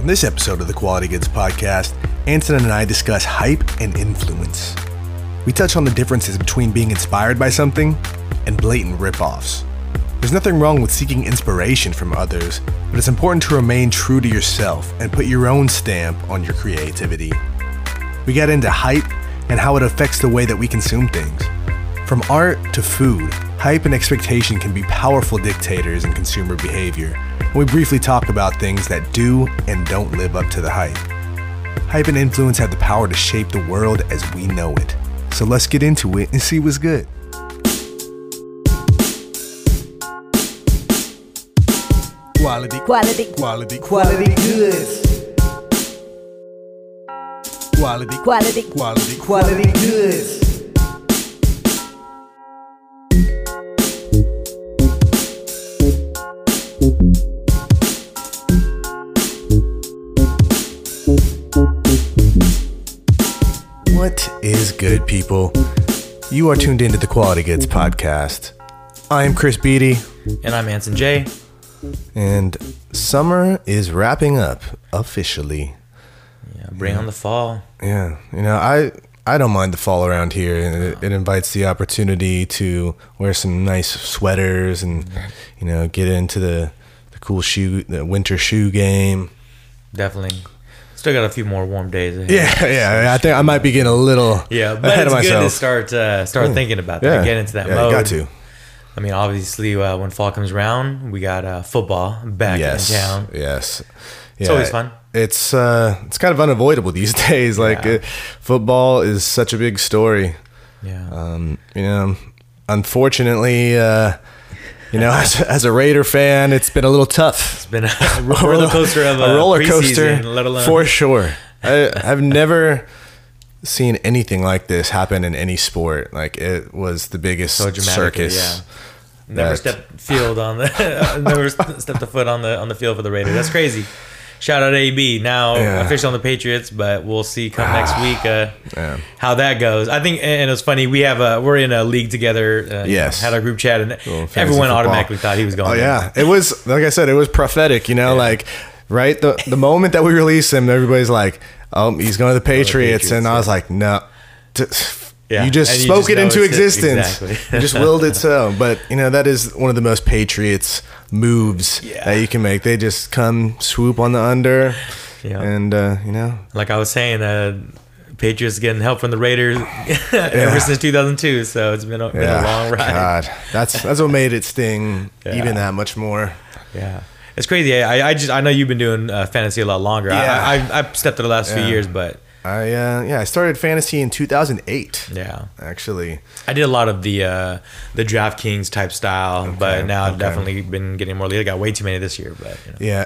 On this episode of the Quality Goods Podcast, Anson and I discuss hype and influence. We touch on the differences between being inspired by something and blatant ripoffs. There's nothing wrong with seeking inspiration from others, but it's important to remain true to yourself and put your own stamp on your creativity. We get into hype and how it affects the way that we consume things. From art to food, hype and expectation can be powerful dictators in consumer behavior. And we briefly talk about things that do and don't live up to the hype. Hype and influence have the power to shape the world as we know it. So let's get into it and see what's good. Quality, Quality. quality, Quality goods. quality, Quality. quality, Quality goods. What is good, people? You are tuned into the Quality Goods Podcast. I am Chris Beatty, And I'm Anson J. and summer is wrapping up officially. Yeah, bring on the fall. Yeah, you know, I I don't mind the fall around here, it, it invites the opportunity to wear some nice sweaters and you know get into the the cool shoe, the winter shoe game. Definitely. Still got a few more warm days ahead. Yeah, yeah, I think I might be getting a little Yeah, but ahead it's of good to start uh, start thinking about that. yeah, Get into that yeah, mode. You got to. I mean, obviously, uh, when fall comes around, we got uh, football back yes, in town. Yes, It's always fun. It's uh, it's kind of unavoidable these days. Like Yeah. uh, football is such a big story. Yeah. Um, you know, unfortunately, uh, you know, as, as a Raider fan, it's been a little tough. it's been a roller coaster of a a, roller coaster, let alone for sure. I, I've never seen anything like this happen in any sport. Like it was the biggest so circus. Yeah. Never that- stepped field on the never stepped a foot on the on the field for the Raiders. That's crazy. Shout out to AB now Yeah. official on the Patriots, but we'll see come next week uh, Yeah. how that goes. I think, and it's funny. We have a we're in a league together. Uh, Yes. had our group chat, and everyone football. automatically thought he was going. Oh yeah, it was like I said, it was prophetic. You know, like right the the moment that we released him, everybody's like, "Oh, he's going to the Patriots,", Patriots, and I was like, "No." t- Yeah, You just and you spoke just it into it's it. existence. Exactly. you just willed it so. But you know that is one of the most Patriots moves Yeah. that you can make. They just come swoop on the under, Yeah. and uh, you know, Like I was saying, uh, Patriots getting help from the Raiders ever since 2002. So it's been a, been a long ride. God, that's that's what made it sting even that much more. Yeah, it's crazy. I, I just I know you've been doing uh, fantasy a lot longer. Yeah. I, I I've stepped to the last few years, but I uh, yeah, I started fantasy in 2008. yeah, Actually, I did a lot of the uh, the DraftKings type style, but now I've definitely been getting more. league. I got way too many this year, but you know. Yeah,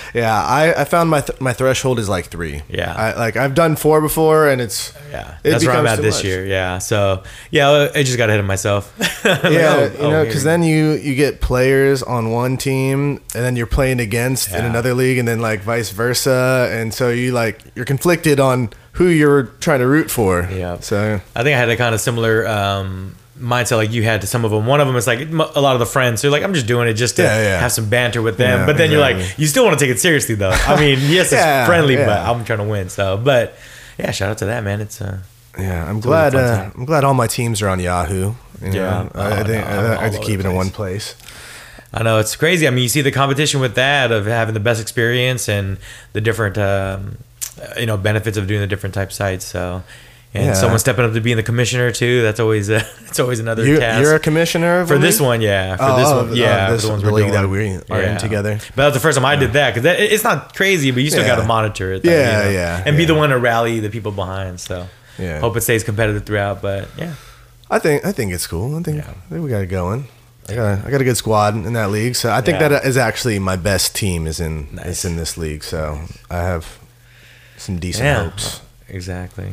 yeah. I, I found my th- my threshold is like three. Yeah. I, like I've done four before, and it's yeah, it that's where I'm at this much. year. Yeah, so yeah, I just got ahead of myself. Like, yeah, oh, you oh, know, because then you you get players on one team, and then you're playing against in another league, and then like vice versa, and so you like you're conflicted on who you're trying to root for. Yeah. So I think I had a kind of similar um, mindset like you had to some of them. One of them is like a lot of the friends. So like, I'm just doing it just to Yeah, yeah. have some banter with them. Yeah, but then you're like, you still want to take it seriously though. I mean, yes, Yeah, it's friendly, but. I'm trying to win. So, but yeah, shout out to that man. It's uh, yeah, I'm glad. Uh. I'm glad all my teams are on Yahoo. You Yeah. know? I, I Oh, think no, I, I have to keep it in one place. I know it's crazy. I mean, you see the competition with that of having the best experience and the different, um, you know, benefits of doing the different type sites. So, and Yeah. someone stepping up to being the commissioner too. That's always uh, it's always another You, task. you're a commissioner of for a this one, yeah. For Oh, this oh, one, oh, yeah. this for the ones the we're league that we are in together. But that was the first time I did that because it's not crazy, but you still Yeah. got to monitor it. though, Yeah, you know, yeah, and be the one to rally the people behind. So, Yeah. hope it stays competitive throughout. But yeah, I think I think it's cool. I think, Yeah. I think we got it going. I got a, I got a good squad in that league, so I think Yeah. that is actually my best team is in Nice. is in this league. So I have some decent yeah, hopes. exactly.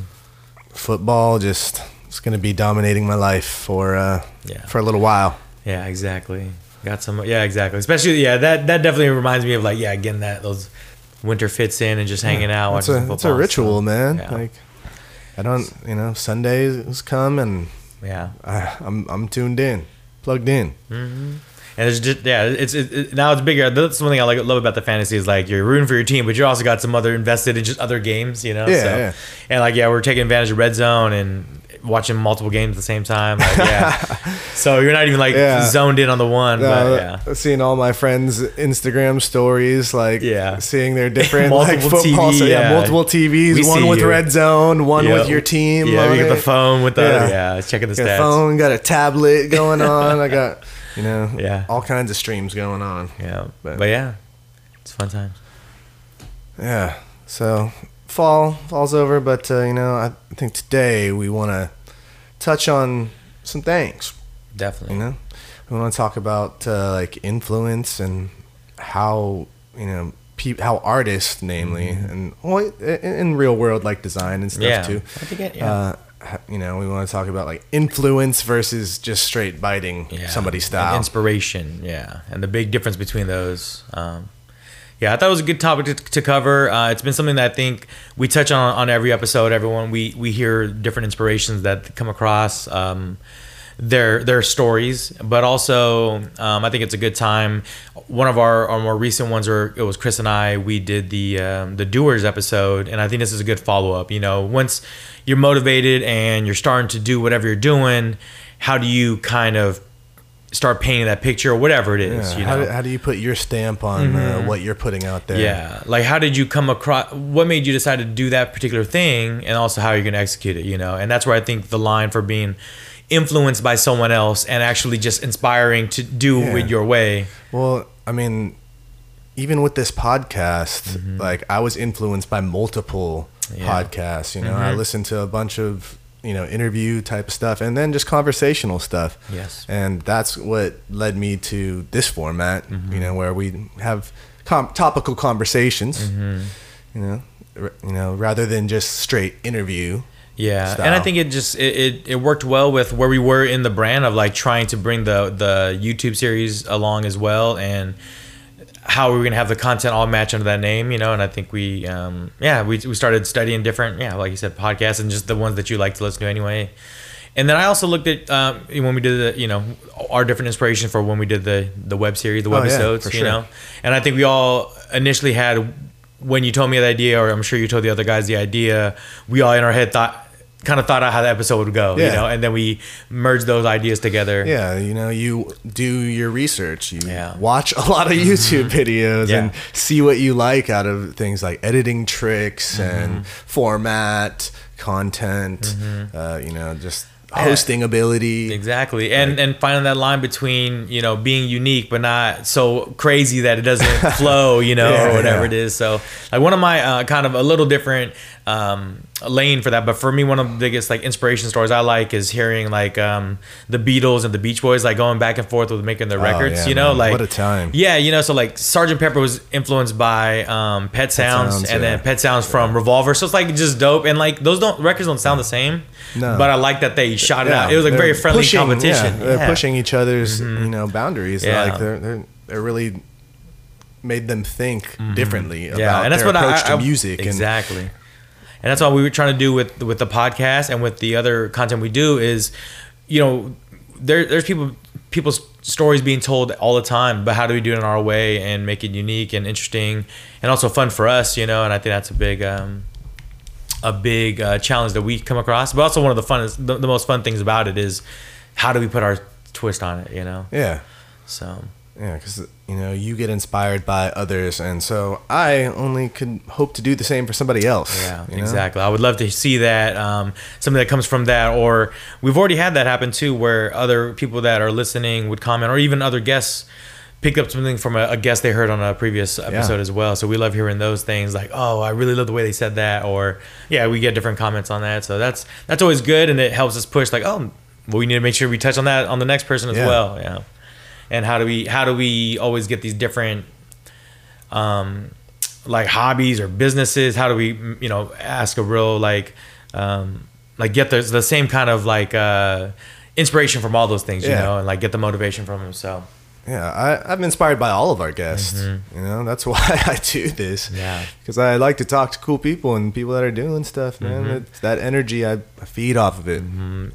Football just it's going to be dominating my life for uh, Yeah. for a little while. Yeah, exactly. Got some. Yeah, exactly. Especially, yeah, that that definitely reminds me of like, yeah, getting that those winter fits in and just hanging out. It's a it's a ritual, man. Yeah. Like I don't you know Sundays come and yeah. I, I'm I'm tuned in, plugged in. And it's just yeah, it's it, it- now it's bigger. That's one thing I like love about the fantasy is like you're rooting for your team, but you also got some other invested in just other games, you know. Yeah, so, yeah. And like yeah, we're taking advantage of red zone and watching multiple games at the same time. Like, yeah. so you're not even like Yeah. zoned in on the one, but yeah. Seeing all my friends' Instagram stories, like Yeah. seeing their different like football, TV, so, yeah, multiple TVs, We one with you. red zone, one Yeah. with your team. Yeah, you get the phone with the Yeah. yeah, checking the Got a stats. phone, got a tablet going on. I got you know, Yeah. all kinds of streams going on. Yeah, But- but, yeah, it's fun times. Yeah. So fall falls over, but uh, you know, I think today we want to touch on some things. Definitely. You know, we want to talk about uh, like influence and how you know peop how artists, namely, and well, in, in real world like design and stuff Mm-hmm. Yeah. too. I think it- yeah. Uh, ha- you know, we want to talk about like influence versus just straight biting yeah. somebody's And style. inspiration, yeah, and the big difference between those. Um, yeah, I thought it was a good topic to, to cover. Uh, it's been something that I think we touch on on every episode. Everyone, we we hear different inspirations that come across. Um, their their stories, but also um, I think it's a good time. One of our, our more recent ones, were it was Chris and I. We did the um, the doers episode, and I think this is a good follow up. You know, once you're motivated and you're starting to do whatever you're doing, how do you kind of start painting that picture or whatever it is? Yeah, you how, know, do, how do you put your stamp on uh, what you're putting out there? yeah. Like, how did you come across? What made you decide to do that particular thing, and also how you're going to execute it? You know, and that's where I think the line for being influenced by someone else and actually just inspiring to do Yeah. it your way. Well, I mean, even with this podcast, Mm-hmm. like I was influenced by multiple Yeah. podcasts. You know, I Mhm. listened to a bunch of you know interview type stuff, and then just conversational stuff. Yes. and that's what led me to this format. Mm-hmm. You know, where we have com- topical conversations. Mm-hmm. You know, r- you know, rather than just straight interview. Yeah, style. and I think it just it, it, it worked well with where we were in the brand of like trying to bring the the YouTube series along as well, and how we were gonna have the content all match under that name, you know. And I think we, um, yeah, we we started studying different, yeah, like you said, podcasts and just the ones that you like to listen to anyway. And then I also looked at um, when we did the, you know, our different inspiration for when we did the the web series, the Oh, yeah, webisodes, you sure. know. And I think we all initially had when you told me the idea, or I'm sure you told the other guys the idea. We all in our head thought, kind of thought out how the episode would go, you know. And then we merged those ideas together. Yeah, you know, you do your research. You Yeah. Mm-hmm. watch a lot of YouTube videos Yeah. and see what you like out of things like editing tricks Mm-hmm. and format, content. Uh, you know, just Yeah. hosting ability. Exactly, and and finding that line between you know being unique but not so crazy that it doesn't flow, you know, Yeah, or whatever yeah. it is. So like one of my uh, kind of a little different um, lane for that, but for me one of the biggest like inspiration stories I like is hearing like um, the Beatles and the Beach Boys like going back and forth with making their Oh, records. yeah, you know, man. like What a time. Yeah, you know, so like Sergeant Pepper was influenced by um, Pet Sounds, Sounds, and yeah. then Pet Sounds from Revolver. So it's like just dope, and like those don't records don't sound the same. No. But I like that they shot it Yeah, out. It was like very friendly pushing- competition. Yeah, they're Yeah. pushing each other's you know boundaries. Yeah. Like they're they're they're really made them think differently about Mm-hmm. yeah, and that's their what approach I, to music. Exactly. And that's what we were trying to do with with the podcast and with the other content we do is, you know, there there's people people's stories being told all the time, but how do we do it in our way and make it unique and interesting and also fun for us, you know? And I think that's a big um, a big uh, challenge that we come across. But also one of the funnest, the, the most fun things about it is how do we put our twist on it, you know? yeah. So Yeah, because you know you get inspired by others, and so I only could hope to do the same for somebody else. Yeah, you know? exactly. I would love to see that um, something that comes from that, or we've already had that happen too, where other people that are listening would comment, or even other guests pick up something from a, a guest they heard on a previous episode as well. So we love hearing those things, like, oh, I really love the way they said that, or yeah, we get different comments on that. So that's that's always good, and it helps us push, like, oh, well, we need to make sure we touch on that on the next person as Yeah. well. Yeah. And how do we how do we always get these different um, like hobbies or businesses? How do we, you know, ask a real like, um, like get the the same kind of like uh, inspiration from all those things, you Yeah. know, and like get the motivation from them. So Yeah, I, I'm inspired by all of our guests. You know, that's why I do this. Mm-hmm. Yeah. because I like to talk to cool people and people that are doing stuff. Man, Mm-hmm. that energy I, I feed off of it.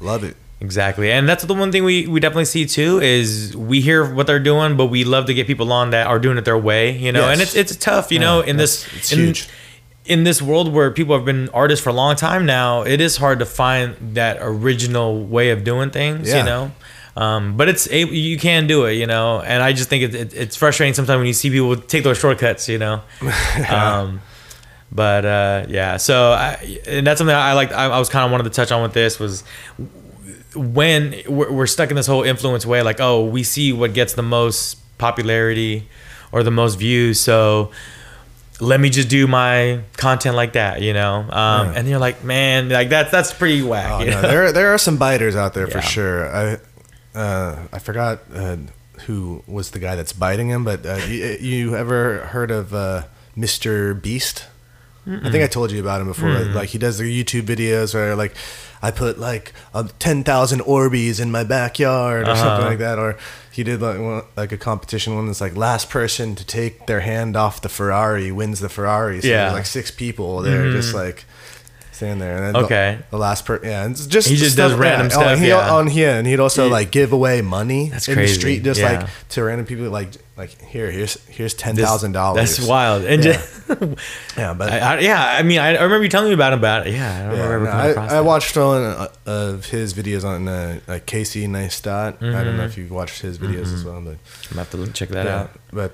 Love it. Exactly, and that's the one thing we, we definitely see too is we hear what they're doing, but we love to get people on that are doing it their way, you know. And it's it's tough, you know, in this it's in, huge. in this world where people have been artists for a long time now. It is hard to find that original way of doing things, Yeah. you know. Um, but it's you can do it, you know. And I just think it, it, it's frustrating sometimes when you see people take those shortcuts, you know. um, but uh, yeah, so I, and that's something I like. I, I was kind of wanted to touch on with this was when we're, we're stuck in this whole influence way, like oh, we see what gets the most popularity or the most views, so let me just do my content like that, you know. Um, And you're like, man, like that's that's pretty whack. Oh, you no, know? there there are some biters out there for sure. I uh, I forgot uh, who was the guy that's biting him, but uh, you, you ever heard of uh, Mr. Beast? I think I told you about him before. Like he does the YouTube videos where like I put like uh, ten thousand Orbeez in my backyard or something Uh-huh. like that. Or he did like one, like a competition one that's like last person to take their hand off the Ferrari wins the Ferrari. So Yeah. like six people there just like standing there. And then the- Okay. the, last per yeah, and just He just does random yeah. stuff, Oh, he, yeah. on here, and he'd also like give away money That's in crazy, the street, just yeah. like to random people. Like like here, here's here's ten thousand dollars. That's wild. And Yeah. just, Yeah, but I, I, yeah, I mean, I, I remember you telling me about him about it. Yeah, I don't remember no, I, I watched one of his videos on uh, like Casey Neistat. I don't Mm-hmm. know if you've watched his videos as well, but I'm gonna have to check that out. but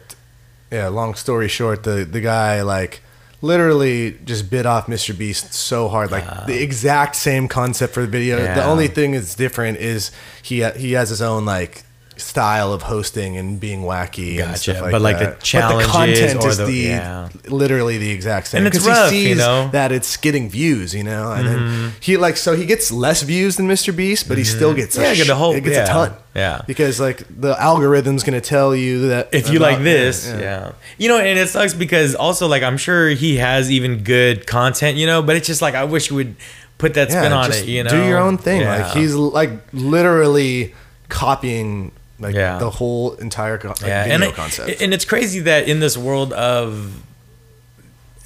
yeah. Long story short, the the guy like literally just bit off Mr. Beast so hard, like the uh. exact same concept for the video. The only thing that's different is he he has his own like style of hosting and being wacky and Gotcha. stuff like But, like, the that. challenges but the content or is the- the yeah. literally the exact same And it's rough, he you sees know? that it's getting views, you know, and Mm-hmm. then he like so he gets less views than Mr. Beast, but he still gets a Yeah, get the whole- it gets yeah. a ton, Yeah. because like the algorithm's gonna tell you that if you like this, yeah, You know, and it sucks because also like I'm sure he has even good content, you know, but it's just like I wish you would put that spin on it, you know. do your own thing. Yeah. Like he's like literally copying like Yeah. the whole entire like, yeah, video and it- concept. and it's crazy that in this world of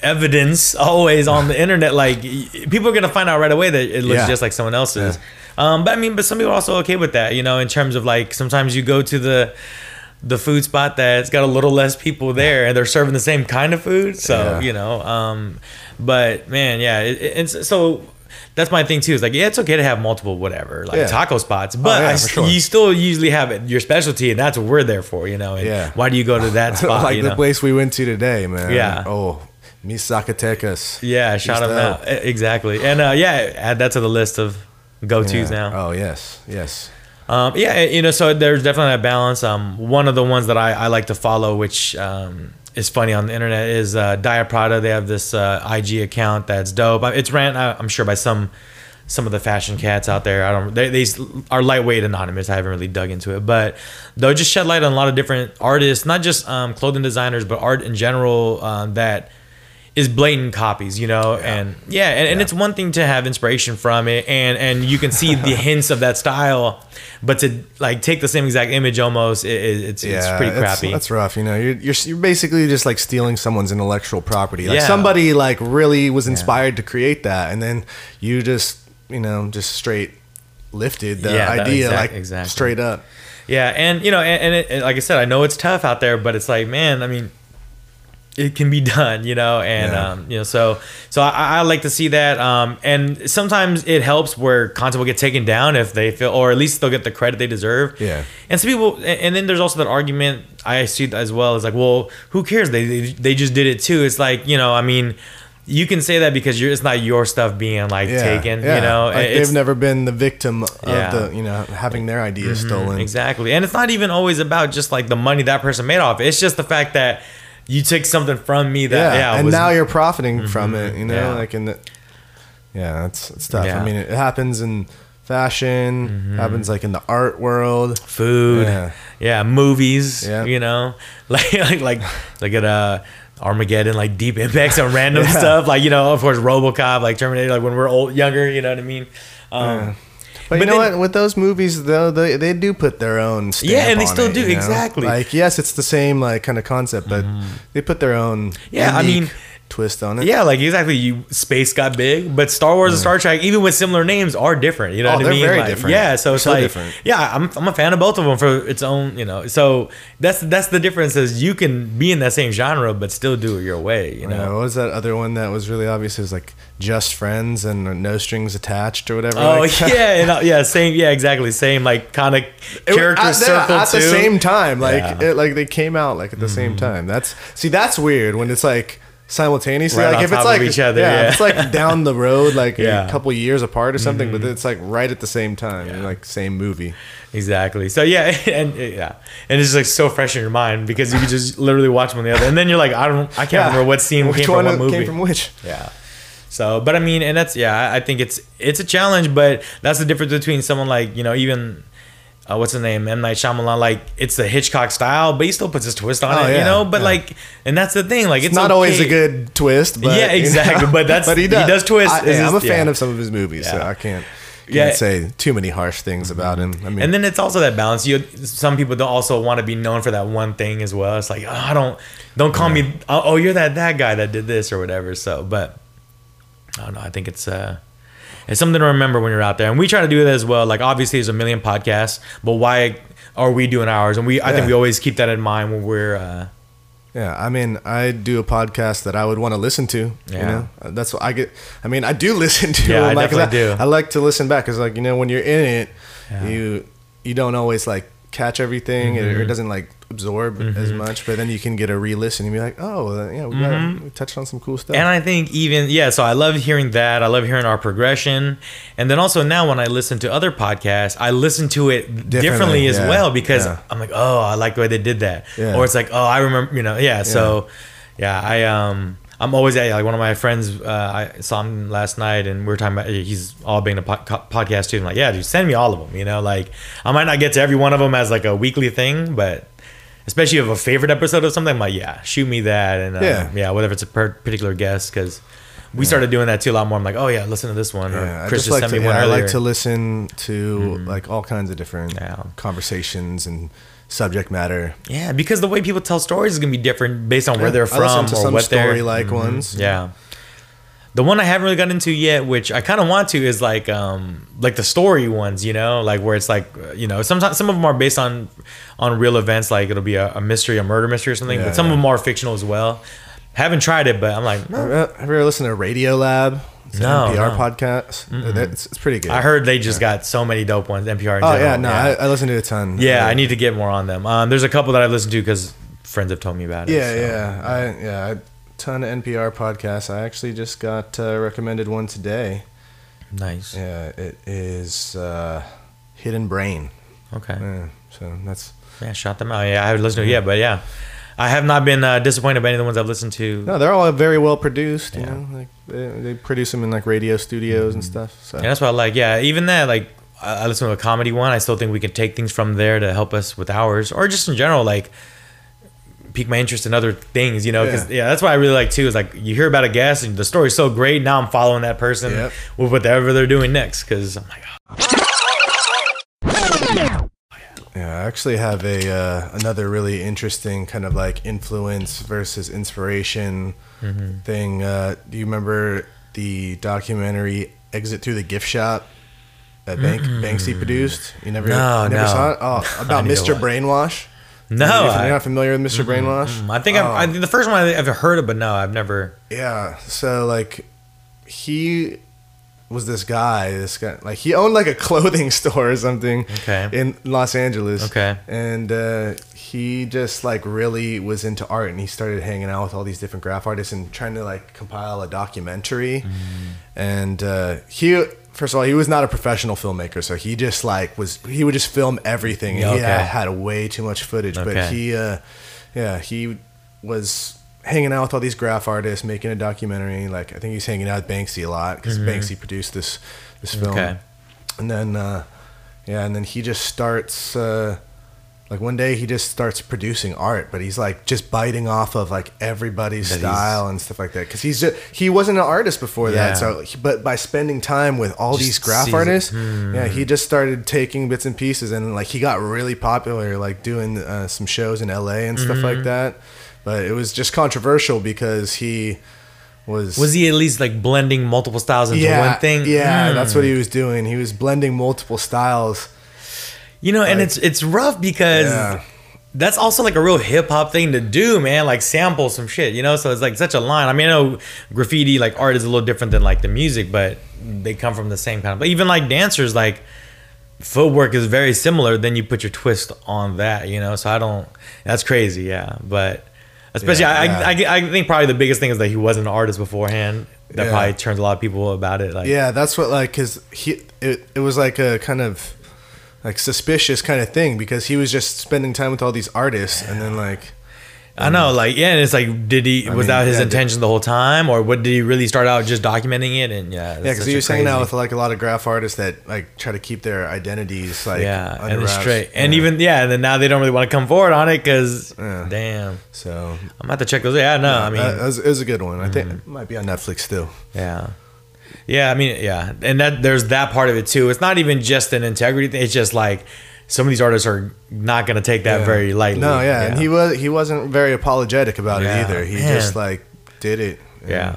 evidence always on the internet, like people are gonna find out right away that it looks Yeah. just like someone else's. Um, but I mean, but some people are also okay with that, you know, in terms of like sometimes you go to the the food spot that's got a little less people there and they're serving the same kind of food. So, Yeah. you know, um, but man, yeah, it, it- it's so that's my thing too. Is like, yeah, it's okay to have multiple whatever, like Yeah. taco spots, but yeah, I sure. you still usually have it, your specialty, and that's what we're there for, you know. And Yeah. why do you go to that spot? like the know? place we went to today, man. Yeah. Oh, Misakatecas. Yeah, shout them out. Exactly. And uh, yeah, add that to the list of go tos Yeah. now. Oh yes, yes. Um, yeah, you know, so there's definitely a balance. Um, one of the ones that I, I like to follow, which um, is funny on the internet, is uh, Diet Prada. They have this uh, IG account that's dope. Uh, It's ran, uh, I'm sure, by some some of the fashion cats out there. I don't. They, they are lightweight anonymous. I haven't really dug into it, but they'll just shed light on a lot of different artists, not just um, clothing designers, but art in general um, that is blatant copies, you know, and yeah, and, and it's one thing to have inspiration from it, and and you can see the hints of that style, but to like take the same exact image almost, it, it- it's it's pretty crappy. That's, rough. You know, you're, you're you're basically just like stealing someone's intellectual property. Like Yeah. somebody like really was inspired to create that, and then you just you know just straight lifted the Yeah, idea exact- like exactly. straight up. Yeah, and you know, and, and, it, and like I said, I know it's tough out there, but it's like, man, I mean, it can be done, you know, and Yeah. um, you know, so so I, I like to see that, um, and sometimes it helps where content will get taken down if they feel, or at least they'll get the credit they deserve. Yeah. and some people, and then there's also that argument I see as well. It's like, well, who cares? They they, they just did it too. It's like, you know, I mean. You can say that because you're, it's not your stuff being like Yeah, taken, yeah. you know. like they've never been the victim of the you know having their idea stolen. Exactly. And it's not even always about just like the money that person made off. It's just the fact that you took something from me that Yeah, yeah, and was, now you're profiting from it. You know, Yeah. like in the yeah, it's it's tough. Yeah. I mean, it happens in fashion, happens like in the art world. food. Yeah. Yeah, movies, Yeah. you know. Like like like like at uh Armageddon, like Deep Impact, some random stuff. Like, you know, of course RoboCop, like Terminator, like when we're old younger, you know what I mean? Um. But, But you know then- what? With those movies, though, they, they do put their own. Stamp Yeah, and they still it, do, you know? exactly. Like, yes, it's the same like kind of concept, but mm-hmm. they put their own. Yeah, I mean, twist on it. Yeah, like exactly. You space got big, but Star Wars and Star Trek, even with similar names, are different. You know Oh, what I they're mean? very Like, different. Yeah, so it's So like, different. yeah, I'm, I'm a fan of both of them for its own. You know, so that's that's the difference. Is you can be in that same genre, but still do it your way. You know. know, what was that other one that was really obvious? It was like just friends and no strings attached or whatever. Oh like yeah, and, uh, yeah, same, yeah, exactly, same like kind of character at, circle at the same time. Like Yeah. Mm-hmm. it, like they came out like at the same time. That's see that's weird when it's like simultaneously. Right like if it's like each other, yeah, yeah. it's like down the road like Yeah. Mm-hmm. a couple years apart or something, but it's like right at the same time, like same movie. Exactly. So yeah, and yeah, and it's just like so fresh in your mind because you can just literally watch one the other, and then you're like, I don't, I can't Yeah. remember what scene Which came from what movie. came from which? Yeah. So, but I mean, and that's yeah, I think it's it's a challenge, but that's the difference between someone like you know even. Uh, what's the name? M Night Shyamalan. Like it's the Hitchcock style, but he still puts his twist on Oh, it, you know. But yeah. like, and that's the thing. Like it's, It's not always a good twist, but Yeah, exactly, but that's- but he does twist. I, am a fan yeah. of some of his movies, so I can't, can't Yeah. say too many harsh things about him. I mean, And then it's also that balance. You some people don't also want to be known for that one thing as well. It's like oh, I don't don't call me oh oh, you're that that guy that did this or whatever. So, but I don't know. I think it's uh it's something to remember when you're out there, and we try to do that as well. Like obviously, there's a million podcasts, but why are we doing ours? And we I think we always keep that in mind when we're uh, Yeah, I mean, I do a podcast that I would want to listen to. You Yeah. know, Uh, that's what I get. I mean, I do listen to. Yeah, I like, definitely do. I like to listen back because, like, you know, when you're in it, Yeah. you you don't always like catch everything, or Mm-hmm. it doesn't like absorb as much. But then you can get a re-listen and be like, oh, yeah, we, got, we touched on some cool stuff. Mm-hmm. And I think even yeah, so I love hearing that. I love hearing our progression, and then also now when I listen to other podcasts, I listen to it differently, as yeah, well because yeah. I'm like, oh, I like the way they did that, Yeah. or it's like, oh, I remember, you know, yeah. So yeah, I um. I'm always at like one of my friends. Uh, I saw him last night, and we were talking about. He's all being a po- podcast too. I'm like, yeah, dude, send me all of them. You know, like I might not get to every one of them as like a weekly thing, but especially if a favorite episode of something, I'm like, yeah, shoot me that, and um, Yeah. yeah, whether it's a per- particular guest, because we started doing that too a lot more. I'm like, oh yeah, listen to this one, or Yeah, I Chris just just like sent to, me one I earlier. Mm-hmm. like to listen to like all kinds of different Yeah. conversations and subject matter. yeah, because the way people tell stories is gonna be different based on where they're from or some what they're. story like ones. Yeah. The one I haven't really gotten into yet, which I kind of want to, is like um like the story ones, you know, like where it's like you know sometimes some of them are based on on real events, like it'll be a, a mystery, a murder mystery or something, Yeah, but some yeah. of them are fictional as well. Haven't tried it, but I'm like, no. You ever listened to Radio Lab? It's No, NPR no. podcast. It's, it's pretty good. I heard they just got so many dope ones. NPR. In Oh general. yeah, no, I, I listen to a ton. Yeah, Uh, I need to get more on them. Um, there's a couple that I've listened to because friends have told me about it. Yeah, so. yeah, I yeah, I, ton of NPR podcasts. I actually just got uh, recommended one today. Nice. Yeah, it is uh, Hidden Brain. Okay. Yeah, so that's Yeah, shout them out. Yeah, I haven't listened to it yet, but yeah, I have not been uh, disappointed by any of the ones I've listened to. no, they're all very well produced. You Yeah. know, like they, they produce them in like radio studios and stuff. So And that's what I like. Yeah, even that, like, I listen to a comedy one. I still think we can take things from there to help us with ours, or just in general, like, pique my interest in other things. You know, because Yeah. yeah. that's what I really like too. Is like you hear about a guest and the story's so great. Now I'm following that person Yep. with whatever they're doing next. Because I'm like, Yeah, I actually have a uh, another really interesting kind of like influence versus inspiration Mm-hmm. thing. Uh, do you remember the documentary "Exit Through the Gift Shop" that Bank, Banksy produced? You never, No, you never no. saw it? Oh, about Mr. Brainwash. no, You're not familiar with mister Brainwash? Mm, I think I Oh. think the first one I've heard of, but no, I've never. Yeah. So like he was this guy, this guy like he owned like a clothing store or something Okay. in Los Angeles. Okay. And uh he just like really was into art and he started hanging out with all these different graph artists and trying to like compile a documentary. Mm. And uh he first of all, he was not a professional filmmaker, so he just like was he would just film everything Yeah, he had, okay. had way too much footage. But he uh yeah, he was hanging out with all these graph artists, making a documentary. Like I think he's hanging out with Banksy a lot because Banksy produced this this film. Mm-hmm. Okay. And then uh, yeah, and then he just starts uh, like one day he just starts producing art, but he's like just biting off of like everybody's That style and stuff like that because he's just, he wasn't an artist before Yeah. that. So but by spending time with all Just these graph it. Hmm. artists, yeah, he just started taking bits and pieces and like he got really popular, like doing uh, some shows in L.A. and stuff Mm-hmm. like that. But it was just controversial because he was Was he at least like blending multiple styles into yeah, one thing? Yeah, Mm. that's what he was doing. He was blending multiple styles. You know, and it's it's rough because Yeah. that's also like a real hip hop thing to do, man. Like sample some shit, you know. So it's like such a line. I mean, I know graffiti like art is a little different than like the music, but they come from the same kind of. But even like dancers, like footwork is very similar. Then you put your twist on that, you know. So I don't. That's crazy, yeah. But especially, Yeah, I, yeah. I, I think probably the biggest thing is that he wasn't an artist beforehand. That Yeah. probably turns a lot of people about it. Like, Yeah, that's what like because he it, it was like a kind of like suspicious kind of thing because he was just spending time with all these artists and then like I know, like, yeah, and it's like, did he I was mean, that his yeah, intention the whole time, or what did he really start out just documenting it? And yeah, yeah because was saying out with like a lot of graph artists that like try to keep their identities like yeah, under and wraps. straight, and even yeah, and then now they don't really want to come forward on it because Yeah. damn, so I'm gonna have to check those. Yeah, no, I mean, it, was, it was a good one. I think Mm-hmm. it might be on Netflix still. yeah, yeah, I mean, yeah, and that there's that part of it too. It's not even just an integrity thing; it's just like some of these artists are not gonna take that Yeah. very lightly. No, yeah, and he was he wasn't very apologetic about Yeah, it either. He man. just like did it. Yeah.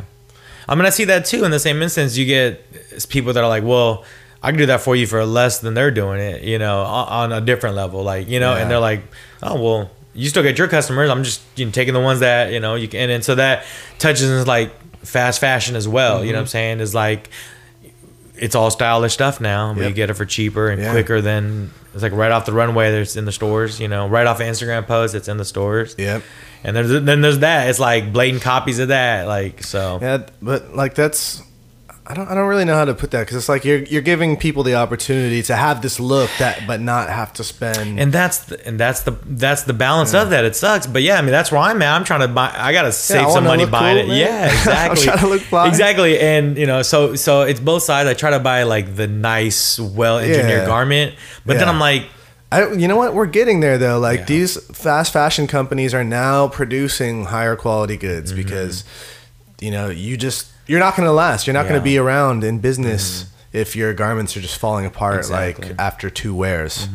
I mean, I see that too. In the same instance, you get people that are like, well, I can do that for you for less than they're doing it, you know, on, on a different level. Like, you know, Yeah. and they're like, oh, well, you still get your customers. I'm just you know, taking the ones that, you know, you can. And so that touches like fast fashion as well. You know what I'm mm-hmm. saying? Is like, it's all stylish stuff now, but you Yep. get it for cheaper and Yeah. quicker than it's like right off the runway. There's in the stores, you know, right off Instagram post. It's in the stores. Yep. And there's then there's that. It's like blatant copies of that. Like so. Yeah, but like that's I don't I don't really know how to put that because it's like you're you're giving people the opportunity to have this look that but not have to spend. and that's the, and that's the that's the balance of that. It sucks, but yeah, I mean that's where I'm at. I'm trying to buy. I gotta save I some money buying cool, it. man. Yeah, I'm exactly. trying to look fly. Exactly, and you know, so so it's both sides. I try to buy like the nice, well engineered Yeah. garment, but then I'm like, I, you know what? We're getting there though. Like Yeah. these fast fashion companies are now producing higher quality goods Mm-hmm. because you know you just you're not going to last. You're not going to be around in business if your garments are just falling apart Exactly. like after two wears.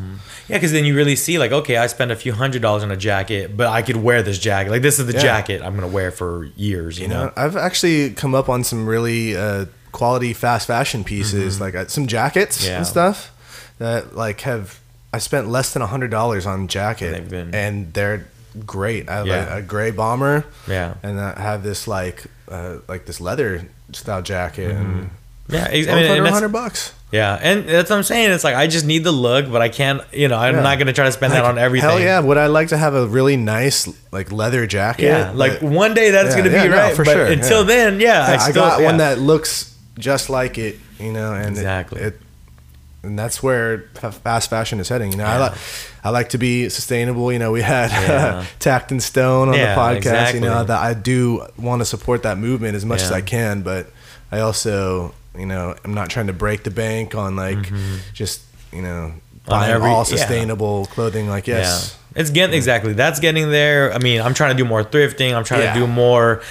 yeah, because then you really see like, okay, I spent a few hundred dollars on a jacket, but I could wear this jacket. Like this is the Yeah. jacket I'm gonna wear for years. You, You know. know, I've actually come up on some really uh, quality fast fashion pieces, like uh, some jackets Mm-hmm. Yeah. and stuff that like have I spent less than a hundred dollars on jacket, They've been- and they're great. I have Yeah. a, a gray bomber, Yeah. and I have this like uh, like this leather style jacket, and Yeah, ex- I mean, and under a hundred bucks. yeah, and that's what I'm saying. It's like I just need the look, but I can't. You know, I'm Yeah. not gonna try to spend that on everything. Hell yeah! Would I like to have a really nice like leather jacket? Yeah, like But- one day that's Yeah, gonna be yeah, no, right. for but sure, until then, yeah, I, still, got one that looks just like it, you know, and it- Exactly. It, and that's where fast fashion is heading. You know, I Yeah. like I like to be sustainable. You know, we had Yeah. Tact and Stone on Yeah, the podcast. You know that I do want to support that movement as much as I can, but I also, you know, I'm not trying to break the bank on like mm-hmm. just you know buying every- all sustainable clothing. Like yes. It's getting exactly that's getting there. I mean, I'm trying to do more thrifting. I'm trying to do more.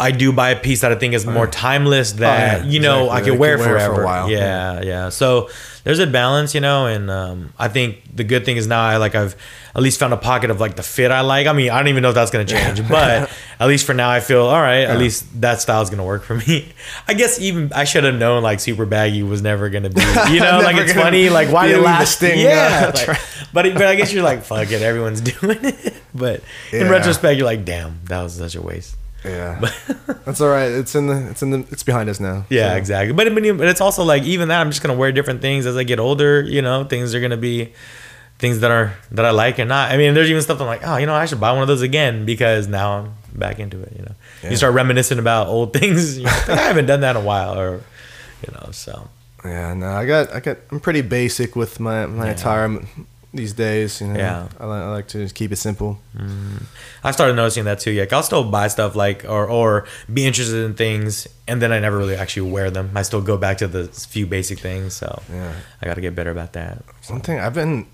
I do buy a piece that I think is more timeless that Oh, yeah, you know exactly. I can wear can wear for a forever. while. Yeah, yeah. So there's a balance, you know, and um, I think the good thing is now I like I've at least found a pocket of like the fit I like. I mean, I don't even know if that's gonna change, but at least for now I feel all right. At least that style's gonna work for me. I guess even I should have known like super baggy was never gonna be. You know, like it's funny. Like why did we lasting, Yeah, like- but but I guess you're like fuck it, everyone's doing it. But in retrospect, you're like, damn, that was such a waste. Yeah, that's all right. It's in the it's in the it's behind us now. Yeah, So, exactly. But, but but it's also like even that I'm just gonna wear different things as I get older. You know, things are gonna be things that are that I like and not. I mean, there's even stuff I'm like, oh, you know, I should buy one of those again because now I'm back into it. You know, Yeah. you start reminiscing about old things. You know, like, I haven't done that in a while, or you know, so Yeah, no, I got, I got, I'm pretty basic with my my Yeah. attire m- these days. You know, Yeah. I, li- I like to just keep it simple. Mm-hmm. I started noticing that too. Like I'll still buy stuff like or or be interested in things, and then I never really actually wear them. I still go back to the few basic things. So Yeah. I got to get better about that. One thing I've been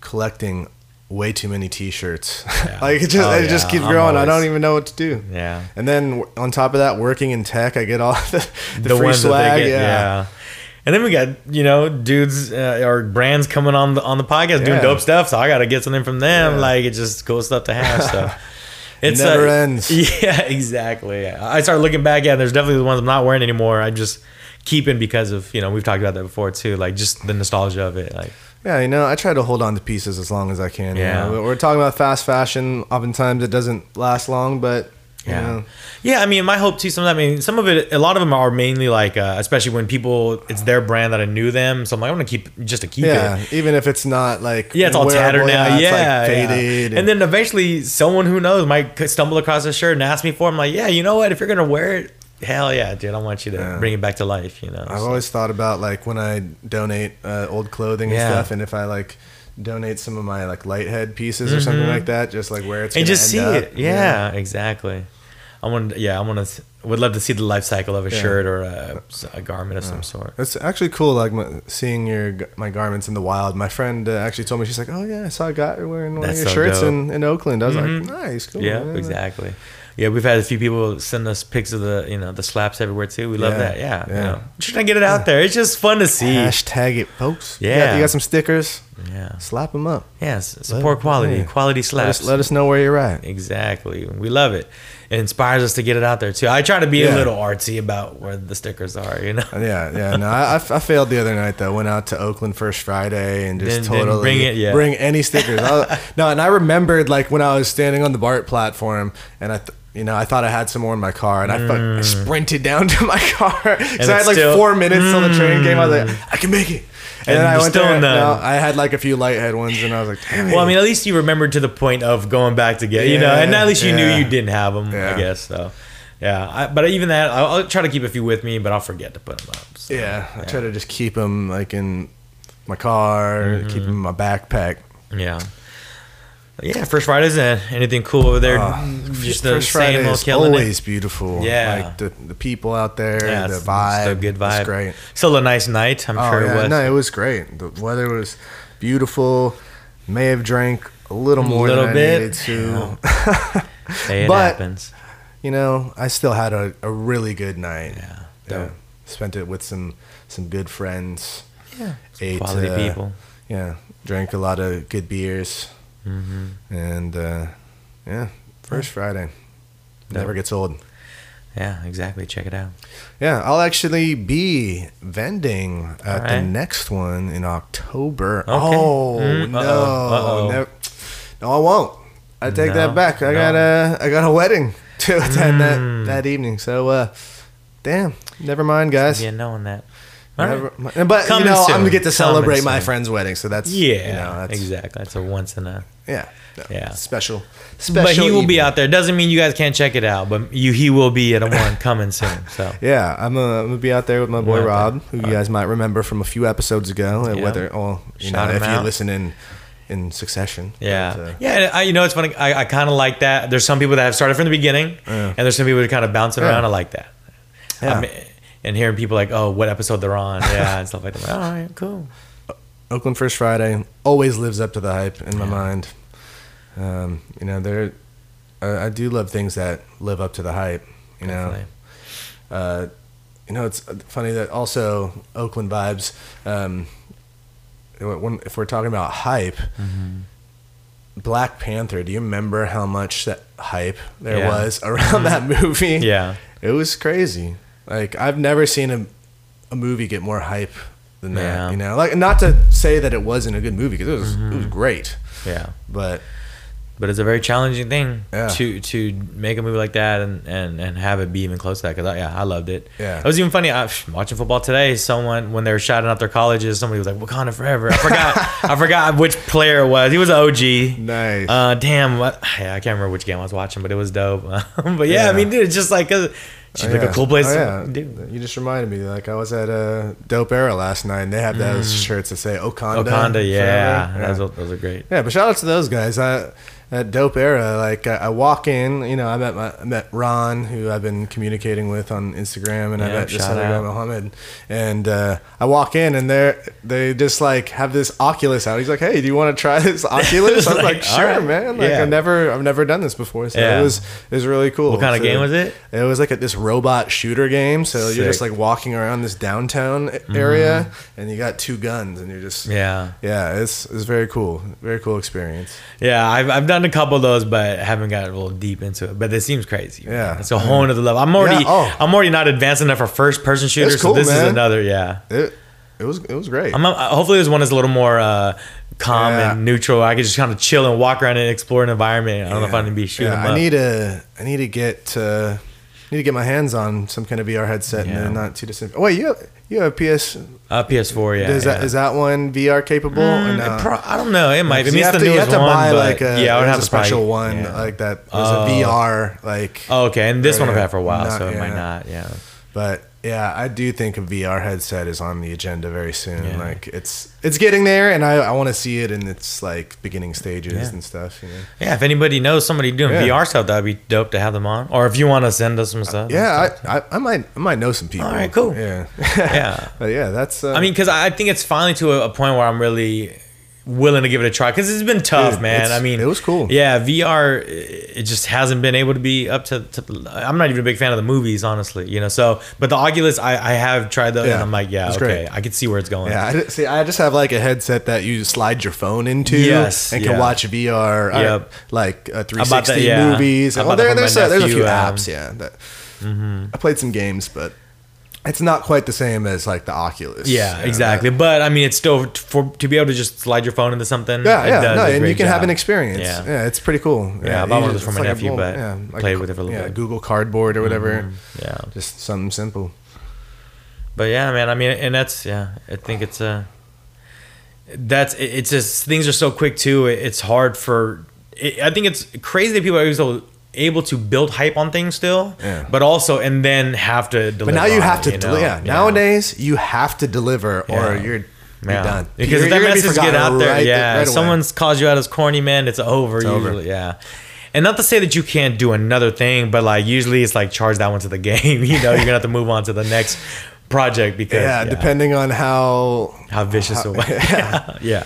collecting way too many T-shirts. Yeah. like it just, Oh, it just keeps growing. I don't even know what to do. Yeah. And then on top of that, working in tech, I get all the, the, free swag. get, yeah. And then we got you know dudes uh, or brands coming on the on the podcast doing dope stuff. So I got to get something from them. Yeah. Like it's just cool stuff to have. So It's never uh, ends. Yeah, exactly. I started looking back at. it, There's definitely the ones I'm not wearing anymore. I just keeping because of you know we've talked about that before too. Like just the nostalgia of it. Like Yeah, you know, I try to hold on to pieces as long as I can. you Yeah. know. we're talking about fast fashion. Oftentimes, it doesn't last long, but you Yeah, yeah. I mean, my hope too. Some of that, I mean, some of it, a lot of them are mainly like, uh, especially when people, it's their brand that I knew them. So I'm like, I'm gonna keep just to keep it. yeah, it. even if it's not like Yeah, it's all tattered now. it's, like, Yeah, yeah. faded, And then eventually, someone who knows might stumble across a shirt and ask me for. it. I'm like, yeah, you know what? If you're gonna wear it, hell yeah, dude, I want you to Yeah. bring it back to life. You know. I've So- always thought about like when I donate uh, old clothing and Yeah. stuff, and if I like donate some of my like light head pieces or something like that, just like where it's and just see end it. up, Yeah, exactly. I want. Yeah, I want to. Would love to see the life cycle of a Yeah. shirt or a, a garment of some sort. It's actually cool, like my, seeing your my garments in the wild. My friend uh, actually told me she's like, "Oh yeah, I saw a guy wearing one That's of your so shirts dope. in, in Oakland." I was Mhm. like, "Nice, cool." Yeah, man." exactly. Yeah, we've had a few people send us pics of the you know the slaps everywhere too. We love Yeah, that. Yeah, yeah. You know, trying to get it out there. It's just fun to see. Hashtag it, folks. You got- Yeah. you got, some stickers. Yeah. Slap them up. Yes. Support quality. yeah. Quality Let slaps. us, let us know where you're at. Exactly. We love it. It inspires us to get it out there too. I try to be Yeah. a little artsy about where the stickers are. You know. Yeah, yeah. No, I failed the other night though. Went out to Oakland first Friday and just Didn't- didn't totally bring it, yeah. bring any stickers. I no, and I remembered like when I was standing on the BART platform and I. Th- you know, I thought I had some more in my car, and I, fuck, I sprinted down to my car because I Mm. had like still- Mm. four minutes till the train came. I was like, I can make it. And, And I went still there. in the- no, I had like a few lighthead ones, and I was like, damn it. Well, I mean, at least you remembered to the point of going back to get, you know, and at least you knew you didn't have them. Yeah. I guess so. Yeah, I, but even that, I'll, I'll try to keep a few with me, but I'll forget to put them up. So, yeah, I try to just keep them like in my car, Mm-hmm. keep them in my backpack. Yeah. Yeah, First Fridays and anything cool over there. Uh, just the First same Friday old is always it. beautiful. Yeah. like the the people out there, Yeah, the vibe, it's a good vibe. It's great. Still a nice night. I'm Oh sure yeah, it was. no, it was great. The weather was beautiful. May have drank a little more a Little than bit. I needed to. Hey, it but- happens. you know, I still had a, a really good night. Yeah. Yeah. Spent it with some some good friends. Yeah. Ate, Quality uh, people. Yeah, drank a lot of good beers, hmm and uh, yeah, first Friday never gets old. Yeah, exactly. Check it out. Yeah, I'll actually be vending at the next one in October. Okay. Oh Mm, no, uh-oh, uh-oh. never- no, I won't. I take No, that back. I no. got a I got a wedding to attend Mm. that that evening. So, uh, damn, never mind, guys. Yeah, knowing that. All right. Never, but Coming you know, I'm gonna get to Coming celebrate my soon. friend's wedding, so that's Yeah, you know, that's, exactly. That's a once in a. yeah, no, Yeah. special, special. But he will be out there. Doesn't mean you guys can't check it out, but you he will be at a one coming soon. So Yeah, I'm, uh, I'm gonna be out there with my boy. Rob, who you guys might remember from a few episodes ago. uh, Yeah. Whether, oh, you Shout know, if you out. listen in in succession. yeah, But, uh, yeah. I, you know, it's funny. I, I kind of like that. There's some people that have started from the beginning, Yeah. and there's some people that kind of bouncing around. I like that. Yeah. And hearing people like, oh, what episode they're on, yeah, and stuff like that. All right, cool. Oakland First Friday always lives up to the hype in my Yeah. mind. Um, you know, there, I, I do love things that live up to the hype. You know, uh, you know, it's funny that also Oakland vibes. Um, when, if we're talking about hype, Mm-hmm. Black Panther. Do you remember how much that hype there Yeah. Mm-hmm. was around that movie? Yeah, it was crazy. Like I've never seen a a movie get more hype than that. Yeah. You know, like not to say that it wasn't a good movie because it was it was great, yeah. but But it's a very challenging thing Yeah. to to make a movie like that and, and, and have it be even close to that. Because yeah, I loved it. Yeah. it was even funny. I, watching football today, someone when they were shouting out their colleges, somebody was like Wakanda forever. I forgot. I forgot which player it was. He was an OG. nice. Uh, damn. What, yeah, I can't remember which game I was watching, but it was dope. but yeah, Yeah. I mean, dude, it's just like a, it's Oh, like yeah. a cool place Oh, to yeah. do. You just reminded me. Like I was at a Dope Era last night, and they have those shirts that say Oakanda. Mm. Wakanda, yeah. Those, are, those are great. Yeah, but shout out to those guys. I, at Dope Era, like I, I walk in, you know, I met my I met Ron, who I've been communicating with on Instagram, and I met this other guy. Mohammed. And uh, I walk in, and they they just like have this Oculus out. He's like, "Hey, do you want to try this Oculus?" I was Like, like, "Sure, right. man." Like Yeah. I've never I've never done this before, so Yeah. it was it was really cool. What kind of game was it? It was like a, this robot shooter game. So you're just like walking around this downtown area, and you got two guns, and you're just Yeah. yeah, it's it's very cool, very cool experience. Yeah, I've, I've done done a couple of those, but I haven't got a little deep into it. But this seems crazy. man. Yeah. it's a whole another level. I'm already, Yeah, oh. I'm already not advanced enough for first person shooters. cool, so this is another, yeah. It, it was it was great. I'm, uh, hopefully, this one is a little more uh, calm Yeah. and neutral. I can just kind of chill and walk around and explore an environment. I don't know if I'm gonna be shooting. Yeah, I need to I need to get uh, need to get my hands on some kind of VR headset Yeah. and not too distant. Wait, you have, you have PS? uh, PS4. Yeah, is that yeah. is that one VR capable Mm, it pro- I don't know. It might. I mean, you have to, you have to one, buy like a, yeah, I would have a to probably- special one yeah. like that. There's Oh. a VR like. Oh, okay, and this one I've had for a while, not- so it might not. Yeah. But yeah, I do think a VR headset is on the agenda very soon. Yeah. Like it's it's getting there, and I, I want to see it in its like beginning stages Yeah. and stuff. You know. Yeah, if anybody knows somebody doing Yeah. VR stuff, that'd be dope to have them on. Or if you want to send us some stuff. Yeah, I, I, I might I might know some people. All right, cool. Yeah, Yeah. but yeah, that's. Uh, I mean, because I think it's finally to a, a point where I'm really willing to give it a try. Because it's been tough, Dude, man. I mean, it was cool. Yeah, VR, it just hasn't been able to be up to, to. I'm not even a big fan of the movies, honestly. You know, so but the Oculus, I, I have tried those, Yeah, and I'm like, yeah, okay, great. I can see where it's going. yeah, I, see, I just have like a headset that you slide your phone into, Yes, and can watch VR, uh, Yep. like uh, that, 360 yeah. movies. I Well, there, there's a, there's a few um, apps, yeah. That I played some games, but it's not quite the same as like the Oculus. Yeah, you know, exactly. But I mean, it's still for to be able to just slide your phone into something. yeah, yeah, no, and you can have an experience. Yeah. Yeah, it's pretty cool. Yeah, I bought one those for my like nephew, but like played with it a little yeah, bit. Google Cardboard or whatever. Mm-hmm. Yeah. Just something simple. But yeah, man. I mean, and that's yeah. I think it's a. That's it's just things are so quick too. It's hard for. It, I think it's crazy that people are so able to build hype on things still. Yeah. But also, and then have to deliver. But now you have it, to, you know? yeah. Nowadays, you have to deliver, or Yeah. you're, you're Yeah. done. Because You're- if that message get out there, right- yeah, right if someone's calls you out as corny, man, it's over over. usually. Yeah. And not to say that you can't do another thing, but like usually it's like charge that one to the game. You know, you're gonna have to move on to the next project because yeah, depending on how, how vicious it was. yeah. yeah.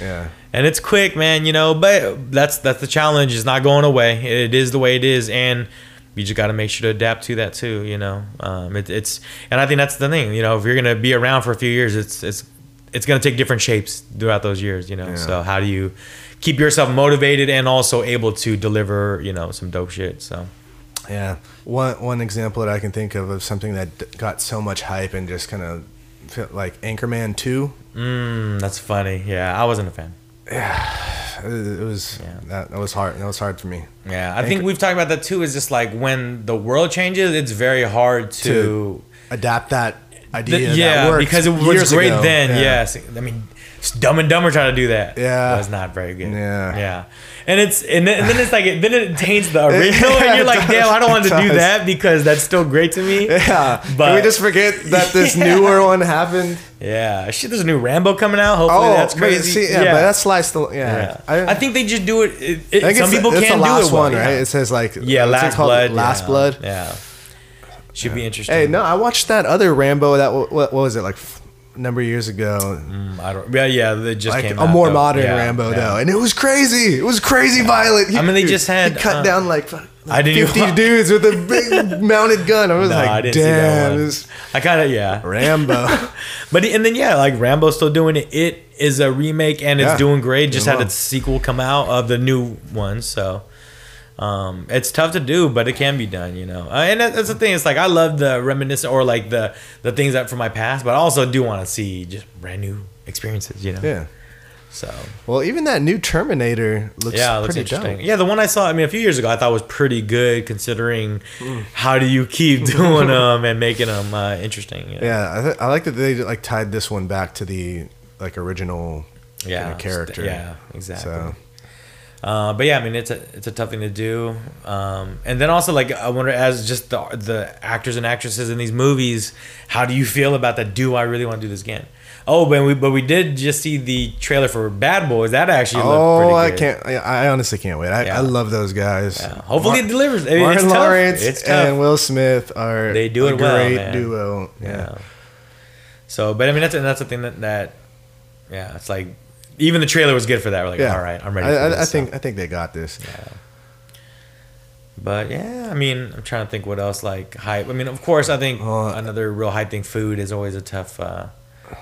Yeah, And it's quick, man, you know, but that's that's the challenge. It's not going away. It is the way it is and you just got to make sure to adapt to that too, you know. Um, it, it's and I think that's the thing, you know, if you're going to be around for a few years, it's it's it's going to take different shapes throughout those years, you know. Yeah. So how do you keep yourself motivated and also able to deliver, you know, some dope shit. So yeah. One one example that I can think of of something that got so much hype and just kind of like Anchorman Two. mm, that's funny. Yeah, I wasn't a fan. Yeah, It was Yeah. that, that was hard. That was hard for me. Yeah, I think we've talked about that too. Is just like when the world changes, it's very hard to, To adapt that idea. Th- that yeah, because it was great ago. then. Yeah. Yes, I mean, Dumb and Dumber trying to do that. Yeah. it was not very good. Yeah. yeah, and it's and then, and then it's like then it taints the original, and you're like, It damn, I don't want to does. do that because that's still great to me. Yeah, But- can we just forget that this Yeah. newer one happened? Yeah, shit. There's a new Rambo coming out. Hopefully, Oh, that's but crazy. See, yeah, but that's sliced. The, yeah, Yeah. I, think they just do it. it, it I some it's, people can't do it well, one, right? yeah. It says like Yeah, Last? Blood. Last yeah. Blood. Yeah, should be interesting. Hey, no, I watched that other Rambo. That what, what was it like? Number of years ago, Mm, I don't. Yeah, yeah. They just like came a out, more though. modern Yeah, Rambo yeah. though, and it was crazy. It was crazy violent. He- I mean, they just had, he cut uh, down like didn't fifty even- dudes with a big mounted gun. I was No, like, I didn't see that damn. I kind of yeah. Rambo. But and then yeah, like Rambo's still doing it. It is a remake and it's Yeah. doing great. Just had well. its sequel come out of the new one, so um, it's tough to do, but it can be done. You know, uh, and that, that's the thing. It's like I love the reminiscent or like the the things that from my past, but I also do want to see just brand new experiences. You know, yeah. So Well, even that new Terminator looks yeah, it looks pretty interesting. dope. Yeah, the one I saw. I mean, a few years ago, I thought was pretty good considering Mm. how do you keep doing them and making them uh, interesting. you know? Yeah, I, th- I like that they like tied this one back to the like original yeah, character. Yeah, exactly. So Uh, but yeah, I mean, it's a it's a tough thing to do. Um, and then also, like, I wonder, as just the the actors and actresses in these movies, how do you feel about that? Do I really want to do this again? Oh, but we but we did just see the trailer for Bad Boys. That actually looked oh, pretty I can't. I I honestly can't wait. I, Yeah. I love those guys. Yeah. Hopefully, Mar- it delivers. I mean, Martin tough. Lawrence It's tough. and Will Smith are They do a it well, great man. duo. Yeah. Yeah. So, but I mean, that's and that's the thing that that yeah, it's like even the trailer was good for that. We're like, Yeah. all right, I'm ready. I, for I, this, I so. think I think they got this. Yeah. But yeah, I mean, I'm trying to think what else like hype. I mean, of course, I think Uh, another real hype thing. Food is always a tough, uh,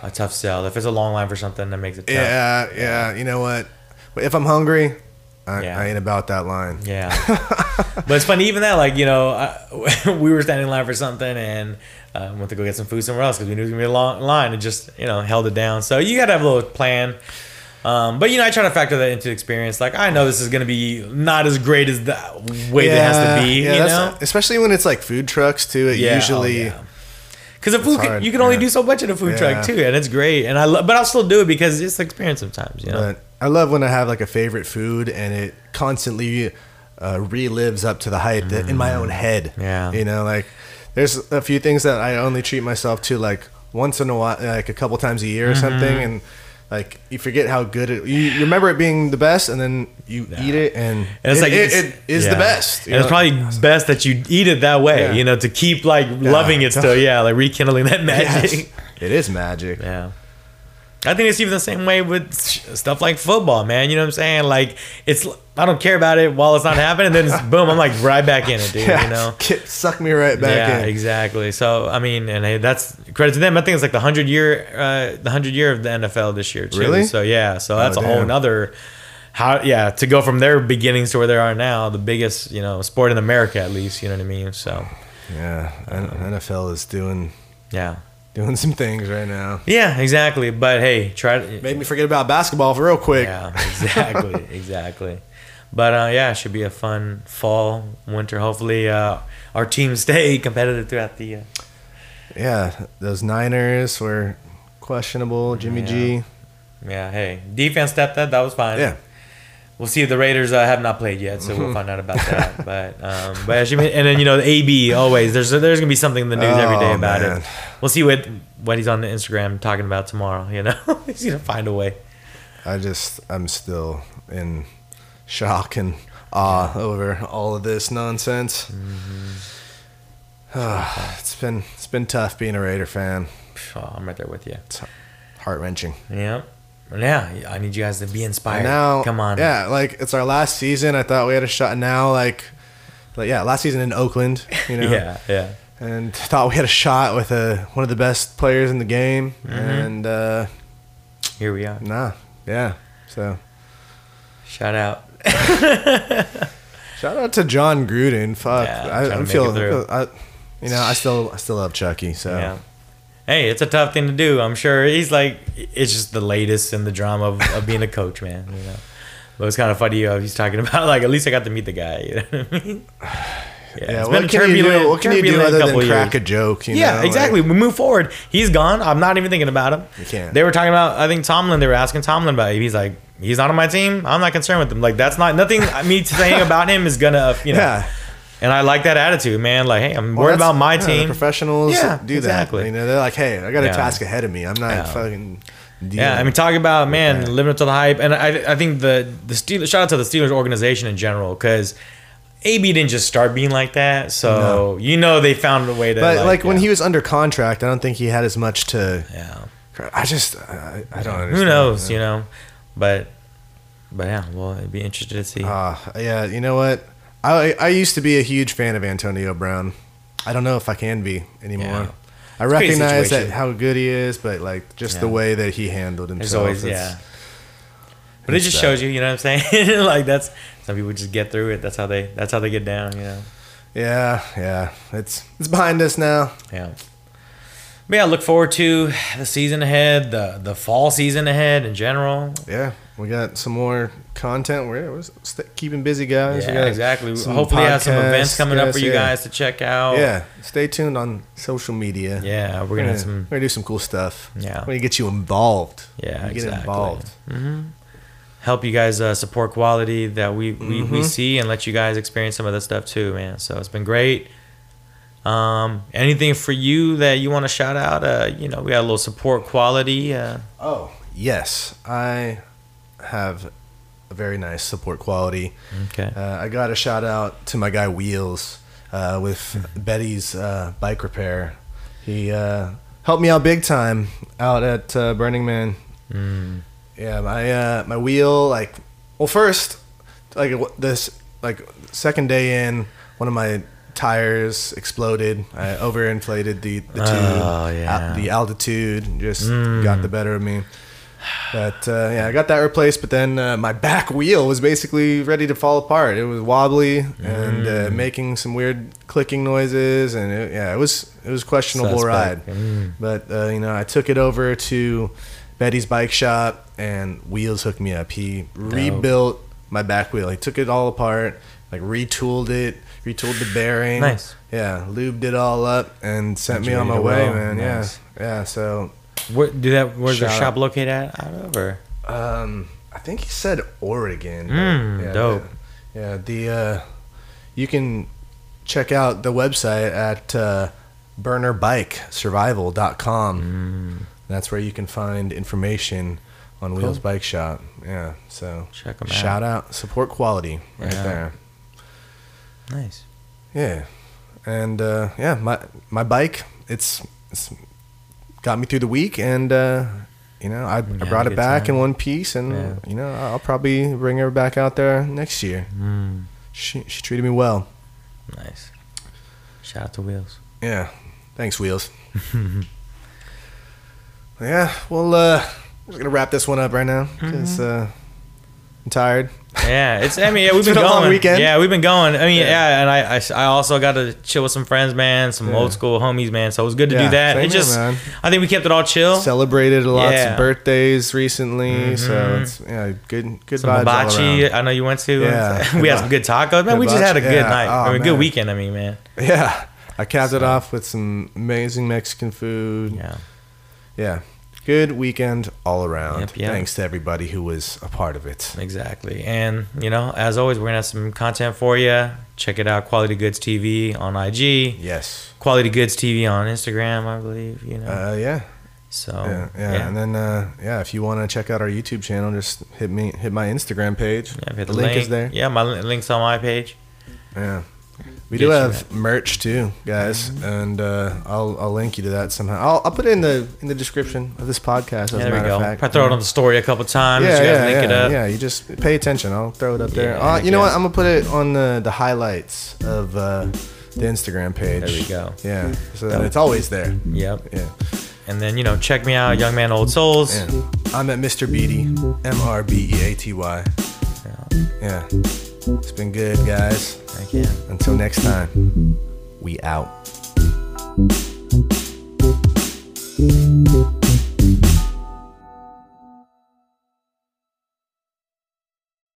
a tough sell. If it's a long line for something, that makes it tough. Yeah, yeah. You know what? If I'm hungry, I, Yeah. I ain't about that line. Yeah, but it's funny even that like you know I, we were standing in line for something and uh, went to go get some food somewhere else because we knew it was gonna be a long line and just you know held it down. So you gotta have a little plan. Um, but you know I try to factor that into experience. Like I know this is gonna be not as great as the way it has to be. you know. especially when it's like food trucks too. It Yeah, usually. oh, yeah. Because a food, hard, you can only yeah. do so much in a food Yeah. truck too, and it's great. And I, lo- but I'll still do it because it's the experience sometimes. You know. But I love when I have like a favorite food and it constantly uh, relives up to the hype that in my own head. Mm. Yeah. You know, like there's a few things that I only treat myself to like once in a while, like a couple times a year or something, Mm-hmm. and like you forget how good it. You, you remember it being the best, and then you eat it, and, And it's it, like it, it's- it is yeah. the best. And it's probably best that you eat it that way, Yeah. you know, to keep like loving it still. Yeah, like rekindling that Yes. magic. it is magic. Yeah. I think it's even the same way with stuff like football, man. You know what I'm saying? Like it's I don't care about it while it's not happening. Then it's boom, I'm like right back in it, dude. Yeah, You know? Get- suck me right back yeah, in. exactly. So I mean, and hey, that's credit to them. I think it's like the hundred year, uh, the hundred year of the NFL this year too. Really? So yeah, so that's Oh, a whole damn. nother. How yeah to go from their beginnings to where they are now, the biggest you know sport in America at least. You know what I mean? So Yeah, NFL is doing yeah, doing some things right now. yeah, exactly. But hey, try to Made me forget about basketball for real quick. Yeah, exactly, exactly. But uh, yeah, it should be a fun fall, winter. Hopefully, uh, our team stay competitive throughout the. Uh, Yeah, those Niners were questionable. Jimmy G. yeah, hey, defense stepped up. That was fine. Yeah, We'll see if the Raiders uh, have not played yet, so we'll find out about that. But um, but be- and then you know the AB always there's there's gonna be something in the news every day Oh, about man. it. We'll see what what he's on the Instagram talking about tomorrow. You know, he's gonna find a way. I just I'm still in shock and awe over all of this nonsense. Ah, it's been it's been tough being a Raider fan. Oh, I'm right there with you. It's heart wrenching. Yeah, yeah. I need you guys to be inspired. Now, come on. yeah, like it's our last season. I thought we had a shot. Now, like, like yeah, last season in Oakland, you know, yeah, yeah. and thought we had a shot with a one of the best players in the game, Mm-hmm. and uh, Here we are. nah, yeah. So Shout out. shout out to Jon Gruden. Fuck, Yeah, I, I feel. I, you know, I still I still love Chucky. So Yeah. Hey, it's a tough thing to do. I'm sure he's like, it's just the latest in the drama of, of being a coach, man. You know, but it's kind of funny. Uh, he's talking about like, at least I got to meet the guy. You know what I mean? Yeah, Yeah, it's what been can you turbulent- do? What can you do other than couple crack years. a joke? You yeah, know? exactly. Like, we move forward. He's gone. I'm not even thinking about him. You can't. They were talking about. I think Tomlin. They were asking Tomlin about. It. He's like, he's not on my team. I'm not concerned with him. Like that's not nothing. Me saying about him is gonna, you know. yeah. And I like that attitude, man. Like, hey, I'm Well, worried about my yeah, team. professionals Yeah, do exactly. that. You know, they're like, hey, I got a Yeah. task ahead of me. I'm not Yeah. fucking. Yeah, I mean, talk about man living up to the hype, and I, I think the the Steelers. Shout out to the Steelers organization in general because AB didn't just start being like that. So No. you know they found a way to. But like, when yeah. he was under contract, I don't think he had as much to. yeah, I just, I, I don't understand. who knows, you know, but but yeah, well, it'd be interested to see. Uh, yeah, you know what? I I used to be a huge fan of Antonio Brown. I don't know if I can be anymore. Yeah. I It's a crazy recognize that how good he is, but like just the way that he handled himself. Always yeah. But it just shows you, you know what I'm saying? like that's some people just get through it. That's how they that's how they get down, you know. Yeah, yeah. It's it's behind us now. Yeah. But yeah, look forward to the season ahead, the the fall season ahead in general. Yeah, we got some more content. We're, we're st- keeping busy, guys. Yeah, exactly. Hopefully, have some events coming up for yes, you yeah. guys to check out. Yeah, stay tuned on social media. Yeah, we're We're gonna gonna, some. we're gonna do some cool stuff. Yeah. we're gonna get you involved. Yeah, You get exactly. involved. Help you guys uh, support quality that we, we, we Mm-hmm. see and let you guys experience some of this stuff too, man. So it's been great. Um, anything for you that you want to shout out? Uh, you know, we got a little support quality. Uh, Oh yes, I have a very nice support quality. okay. Uh, I got a shout out to my guy Wheels uh, with Betty's uh, bike repair. He uh, helped me out big time out at uh, Burning Man. Mm. Yeah, my uh, my wheel like well first like this like second day in one of my tires exploded. I overinflated the the tube. Oh, yeah. Al- the altitude just Mm. got the better of me. But uh, yeah, I got that replaced. But then uh, my back wheel was basically ready to fall apart. It was wobbly and uh, Mm. making some weird clicking noises, and it, yeah, it was it was a questionable Suspect. ride. Mm. But uh, you know, I took it over to Betty's bike shop, and Wheels hooked me up. He rebuilt my back wheel. He took it all apart, like retooled it, retooled the bearing. Nice. Yeah, lubed it all up and sent me on my way, roll. man. Nice. Yeah, yeah. So, Where, do that? Where's the shop out. located at? Out of or? um, I think he said Oregon. Mm, yeah, dope. the- yeah, the uh, you can check out the website at uh, burnerbikesurvival.com. Mm, That's where you can find information on Wheels Bike Shop. Yeah, so check them out. shout out, support quality right Yeah. there. Nice. Yeah, and uh, yeah, my my bike it's, it's got me through the week, and uh, you know I, I brought it back time. in one piece, and Yeah. you know I'll probably bring her back out there next year. Mm, She she treated me well. nice. Shout out to Wheels. Yeah, thanks Wheels. yeah, well, uh, we're just gonna wrap this one up right now because uh, I'm tired. Yeah, it's. I mean, yeah, we've been, been a long going. weekend. Yeah, we've been going. I mean, Yeah. yeah, and I, I, I also got to chill with some friends, man. Some Yeah. old school homies, man. So it was good to do that. It here, just, man. I think we kept it all chill. Celebrated lots of birthdays recently, so Mhm. it's yeah, good good some vibes hibachi. I know you went to. Yeah. we had some good tacos, man. We just had a good Hibachi, night. I Oh, mean, man. good weekend. I mean, man. Yeah, I capped it off with some amazing Mexican food. Yeah. Yeah. Good weekend all around. Yep, yep. Thanks to everybody who was a part of it. Exactly. And, you know, as always, we're going to have some content for you. Check it out Quality Goods TV on IG, Yes. Quality Goods TV on Instagram, I believe, you know. Uh, yeah. so, yeah. Yeah. And then, uh, yeah, if you want to check out our YouTube channel, just hit me, hit my Instagram page. Yeah, hit the link, is there. Yeah, my link's on my page. Yeah. We do have merch too, guys, and uh, I'll I'll link you to that somehow. I'll, I'll put it in the in the description of this podcast. As Yeah, a there we go. of fact, I throw it on the story a couple times. Yeah, you yeah, yeah, it up. yeah. You just pay attention. I'll throw it up there. Yeah, Uh, you know what? I'm gonna put it on the the highlights of uh, the Instagram page. There we go. Yeah, so that it's always there. Yep. Yeah, And then, you know, check me out, Young Man Old Souls. yeah. I'm at Mr. Beaty, M R B E A T Y. Yeah, it's been good, guys. Heck yeah. Until next time, we out.